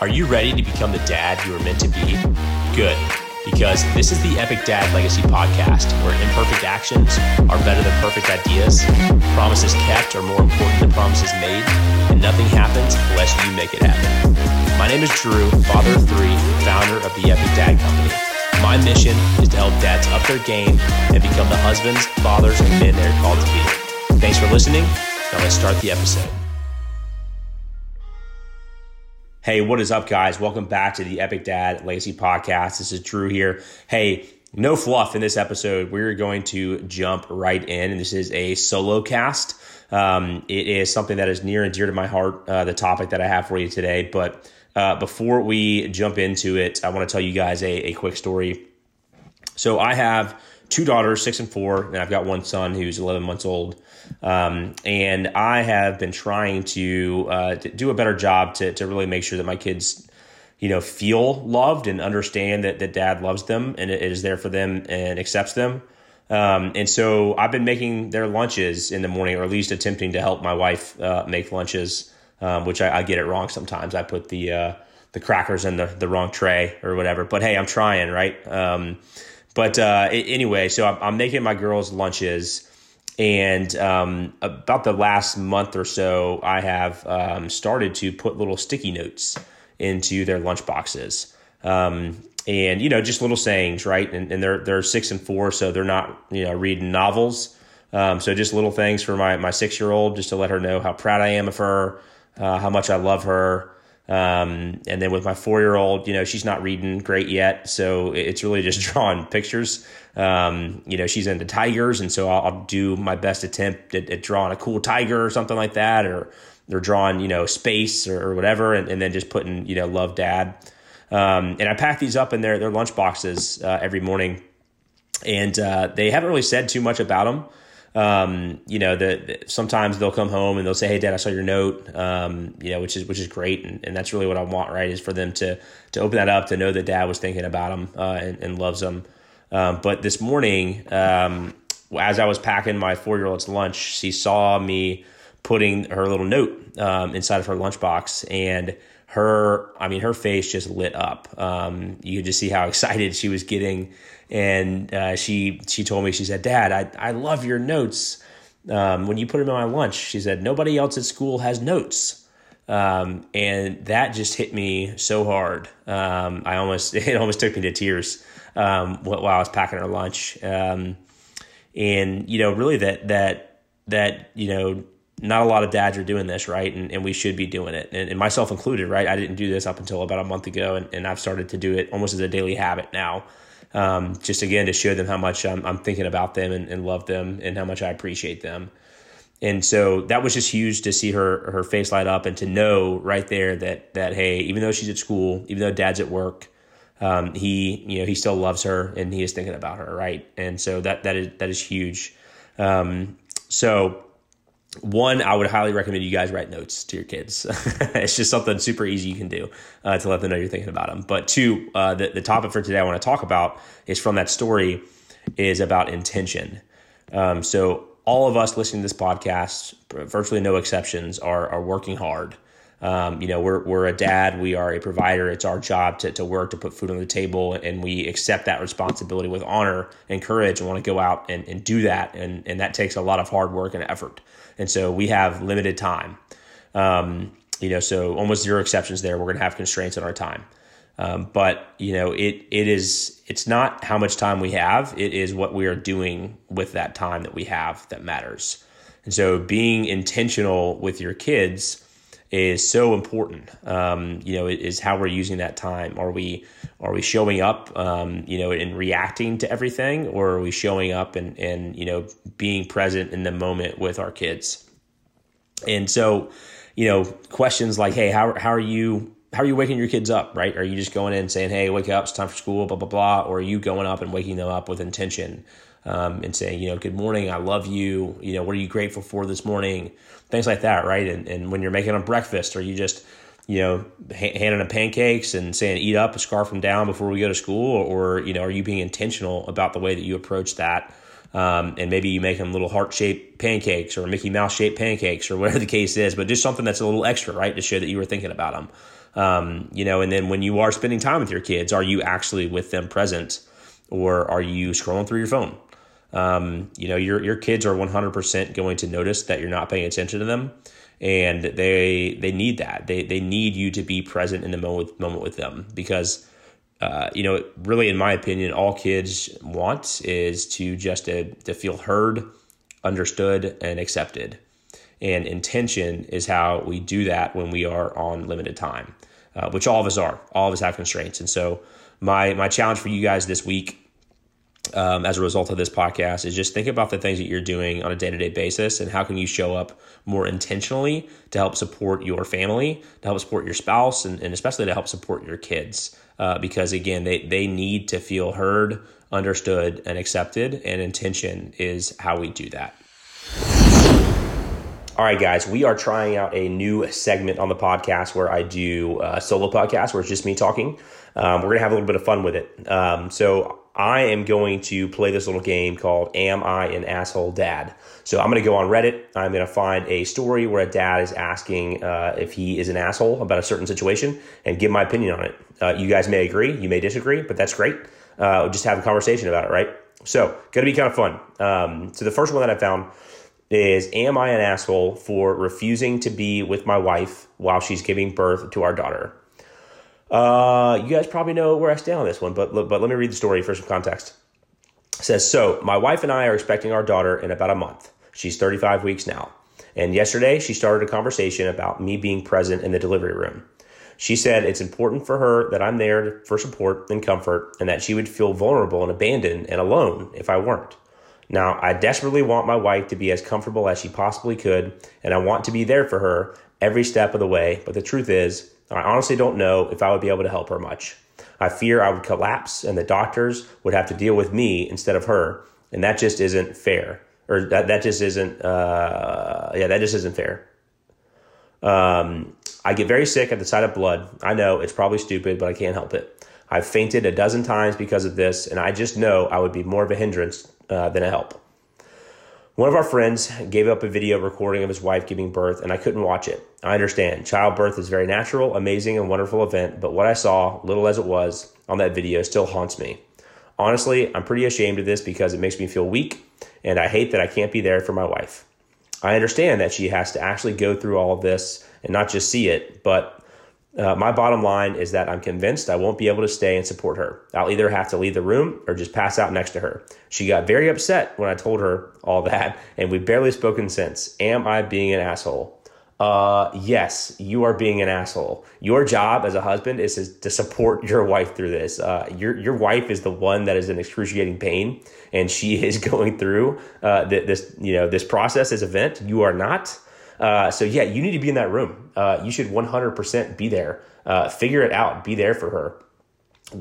Are you ready to become the dad you were meant to be? Good, because this is the Epic Dad Legacy podcast where imperfect actions are better than perfect ideas, promises kept are more important than promises made, and nothing happens unless you make it happen. My name is Drew, father of three, founder of the Epic Dad Company. My mission is to help dads up their game and become the husbands, fathers, and men they're called to be. Thanks for listening. Now let's start the episode. Hey, what is up, guys? Welcome back to the Epic Dad Legacy Podcast. This is Drew here. Hey, no fluff in this episode. We're going to jump right in, and this is a solo cast. Um, it is something that is near and dear to my heart, uh, the topic that I have for you today. But uh, before we jump into it, I want to tell you guys a, a quick story. So I have two daughters, six and four, and I've got one son who's 11 months old. Um, and I have been trying to, uh, to, do a better job to, to really make sure that my kids, you know, feel loved and understand that, that dad loves them and is there for them and accepts them. Um, and so I've been making their lunches in the morning, or at least attempting to help my wife uh, make lunches, um, which I, I, get it wrong sometimes. I put the uh, the crackers in the, the wrong tray or whatever. But hey, I'm trying, right? But uh, anyway, so I'm, I'm, making my girls lunches and um, about the last month or so, I have um, started to put little sticky notes into their lunch boxes. Um, and you know, just little sayings, right? And, and, they're they're six and four, so they're not you know reading novels. Um, so just little things for my my six year old, just to let her know how proud I am of her, uh, how much I love her. Um, and then with my four year old, you know, she's not reading great yet. So it's really just drawing pictures. Um, you know, she's into tigers. And so I'll, I'll do my best attempt at, at, drawing a cool tiger or something like that. Or they're drawing, you know, space or, or whatever. And, and, then just putting, you know, love dad. Um, and I pack these up in their, their lunch boxes uh, every morning. And uh, they haven't really said too much about them um, you know, the, the, sometimes they'll come home and they'll say, "Hey, Dad, I saw your note," um, you know, which is which is great, and, and that's really what I want, right? Is for them to to open that up, to know that Dad was thinking about them uh, and, and, loves them. Um, but this morning, um, as I was packing my four year old's lunch, she saw me putting her little note um, inside of her lunchbox, and her, I mean, her face just lit up. Um, you could just see how excited she was getting and uh, she she told me she said, "Dad, I I love your notes. Um, when you put them in my lunch, she said nobody else at school has notes." Um, and that just hit me so hard. Um, I almost it almost took me to tears um, while I was packing her lunch. Um, and you know, really that that that you know not a lot of dads are doing this, right? And, and we should be doing it, and, and, myself included, right? I didn't do this up until about a month ago, and, and I've started to do it almost as a daily habit now um, just again to show them how much I'm, I'm thinking about them and, and, love them and how much I appreciate them. And so that was just huge to see her her face light up and to know right there that that hey, even though she's at school, even though dad's at work, um, he you know he still loves her and he is thinking about her, right? And so that that is that is huge. Um, so one, I would highly recommend you guys write notes to your kids. it's just something super easy you can do uh, to let them know you're thinking about them. But two, uh, the, the topic for today I want to talk about is from that story is about intention. Um, so all of us listening to this podcast, virtually no exceptions, are, are working hard. Um, you know, we're, we're a dad, we are a provider. It's our job to, to work, to put food on the table, and we accept that responsibility with honor and courage and want to go out and, and do that. And, and that takes a lot of hard work and effort. And so we have limited time. Um, you know, so almost zero exceptions there. We're going to have constraints on our time. Um, but you know, it it is it's not how much time we have. It is what we are doing with that time that we have that matters. And so, being intentional with your kids is so important. Um, you know, is how we're using that time. Are we are we showing up, um, you know, and reacting to everything, or are we showing up and and you know being present in the moment with our kids? And so, you know, questions like, hey, how how are you? How are you waking your kids up? Right? Are you just going in saying, "Hey, wake up! It's time for school," blah blah blah, or are you going up and waking them up with intention? um, and saying, you know, good morning, I love you. You know, what are you grateful for this morning? Things like that, right? And, and when you're making them breakfast, or you just, you know, handing them pancakes and saying, eat up, scarf them down before we go to school, or, or you know, are you being intentional about the way that you approach that? Um, and maybe you make them little heart shaped pancakes or Mickey Mouse shaped pancakes or whatever the case is, but just something that's a little extra, right, to show that you were thinking about them. Um, you know, and then when you are spending time with your kids, are you actually with them present or are you scrolling through your phone? Um, you know, your, your kids are 100% going to notice that you're not paying attention to them and they, they need that. They, they need you to be present in the moment, moment with them because, uh, you know, really, in my opinion, all kids want is to just to, to feel heard, understood, and accepted. And intention is how we do that when we are on limited time, uh, which all of us are. All of us have constraints. And so, my my challenge for you guys this week um, as a result of this podcast is just think about the things that you're doing on a day-to-day basis and how can you show up more intentionally to help support your family to help support your spouse and, and especially to help support your kids uh, because again they, they need to feel heard understood and accepted and intention is how we do that all right, guys, we are trying out a new segment on the podcast where I do a solo podcast where it's just me talking. Um, we're going to have a little bit of fun with it. Um, so I am going to play this little game called Am I an Asshole Dad? So I'm going to go on Reddit. I'm going to find a story where a dad is asking uh, if he is an asshole about a certain situation and give my opinion on it. Uh, you guys may agree, you may disagree, but that's great. Uh, just have a conversation about it, right? So, going to be kind of fun. Um, so, the first one that I found is Am I an asshole for refusing to be with my wife while she's giving birth to our daughter? Uh, you guys probably know where I stand on this one, but but let me read the story for some context. It says so. My wife and I are expecting our daughter in about a month. She's 35 weeks now, and yesterday she started a conversation about me being present in the delivery room. She said it's important for her that I'm there for support and comfort, and that she would feel vulnerable and abandoned and alone if I weren't. Now, I desperately want my wife to be as comfortable as she possibly could, and I want to be there for her every step of the way. But the truth is, I honestly don't know if I would be able to help her much. I fear I would collapse and the doctors would have to deal with me instead of her. And that just isn't fair. Or that, that just isn't, uh, yeah, that just isn't fair. Um, I get very sick at the sight of blood. I know it's probably stupid, but I can't help it. I've fainted a dozen times because of this, and I just know I would be more of a hindrance uh, than a help. One of our friends gave up a video recording of his wife giving birth, and I couldn't watch it. I understand. Childbirth is very natural, amazing, and wonderful event, but what I saw, little as it was, on that video still haunts me. Honestly, I'm pretty ashamed of this because it makes me feel weak, and I hate that I can't be there for my wife. I understand that she has to actually go through all of this and not just see it, but uh, my bottom line is that I'm convinced I won't be able to stay and support her. I'll either have to leave the room or just pass out next to her. She got very upset when I told her all that, and we've barely spoken since. Am I being an asshole? Uh, yes, you are being an asshole. Your job as a husband is to support your wife through this. Uh, your your wife is the one that is in excruciating pain, and she is going through uh, this you know this process, this event. You are not. Uh, so yeah, you need to be in that room. Uh, you should 100% be there. Uh, figure it out. Be there for her.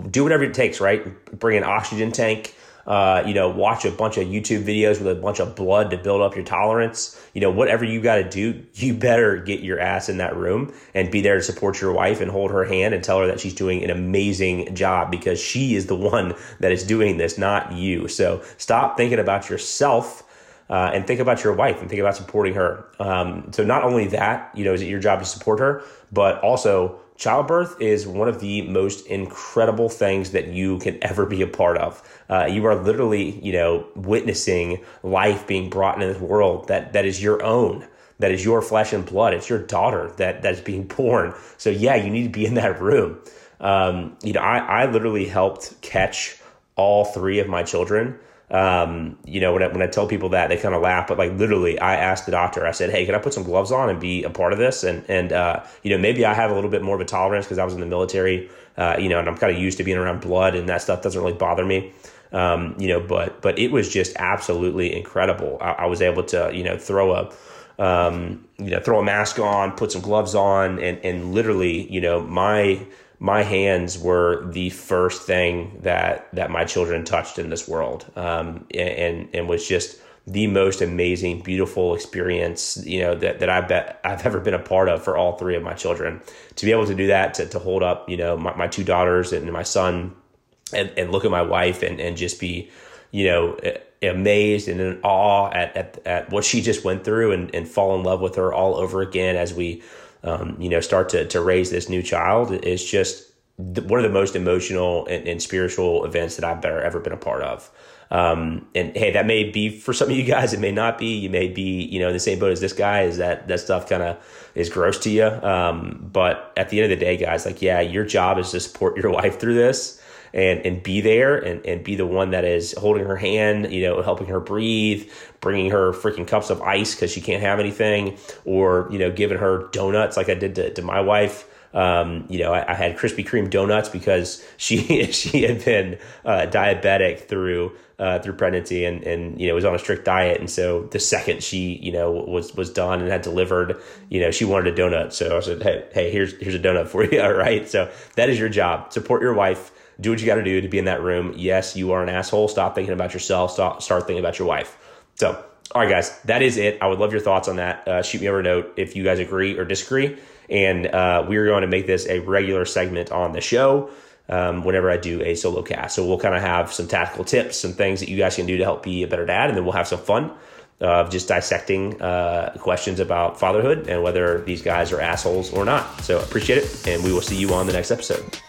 Do whatever it takes. Right. Bring an oxygen tank. Uh, you know, watch a bunch of YouTube videos with a bunch of blood to build up your tolerance. You know, whatever you got to do, you better get your ass in that room and be there to support your wife and hold her hand and tell her that she's doing an amazing job because she is the one that is doing this, not you. So stop thinking about yourself uh, and think about your wife and think about supporting her. Um, so not only that, you know, is it your job to support her, but also childbirth is one of the most incredible things that you can ever be a part of. Uh, you are literally, you know, witnessing life being brought into this world that that is your own. That is your flesh and blood. It's your daughter that that is being born. So yeah, you need to be in that room. Um, you know, I, I literally helped catch all three of my children um, you know, when I, when I tell people that, they kind of laugh, but like literally, I asked the doctor, I said, Hey, can I put some gloves on and be a part of this? And, and, uh, you know, maybe I have a little bit more of a tolerance because I was in the military, uh, you know, and I'm kind of used to being around blood and that stuff doesn't really bother me. Um, you know, but, but it was just absolutely incredible. I, I was able to, you know, throw a, um, you know, throw a mask on, put some gloves on, and, and literally, you know, my, my hands were the first thing that that my children touched in this world, um, and and was just the most amazing, beautiful experience you know that that I bet I've ever been a part of for all three of my children. To be able to do that, to to hold up you know my, my two daughters and my son, and, and look at my wife and and just be you know amazed and in awe at, at, at what she just went through and, and fall in love with her all over again as we um, you know, start to, to raise this new child is just one of the most emotional and, and spiritual events that I've ever, ever been a part of. Um, and hey, that may be for some of you guys. It may not be. You may be, you know, in the same boat as this guy. Is that that stuff kind of is gross to you? Um, but at the end of the day, guys, like, yeah, your job is to support your wife through this and and be there and and be the one that is holding her hand, you know, helping her breathe, bringing her freaking cups of ice because she can't have anything, or you know, giving her donuts like I did to, to my wife. Um, you know, I, I, had Krispy Kreme donuts because she she had been uh, diabetic through uh, through pregnancy and and you know was on a strict diet, and so the second she you know was was done and had delivered, you know, she wanted a donut. So I said, hey hey, here's here's a donut for you. All right, so that is your job. Support your wife. Do what you got to do to be in that room. Yes, you are an asshole. Stop thinking about yourself. Stop start thinking about your wife. So all right, guys, that is it. I would love your thoughts on that. Uh, shoot me over a note if you guys agree or disagree. And uh, we're going to make this a regular segment on the show um, whenever I do a solo cast. So we'll kind of have some tactical tips, some things that you guys can do to help be a better dad, and then we'll have some fun of just dissecting uh, questions about fatherhood and whether these guys are assholes or not. So appreciate it, and we will see you on the next episode.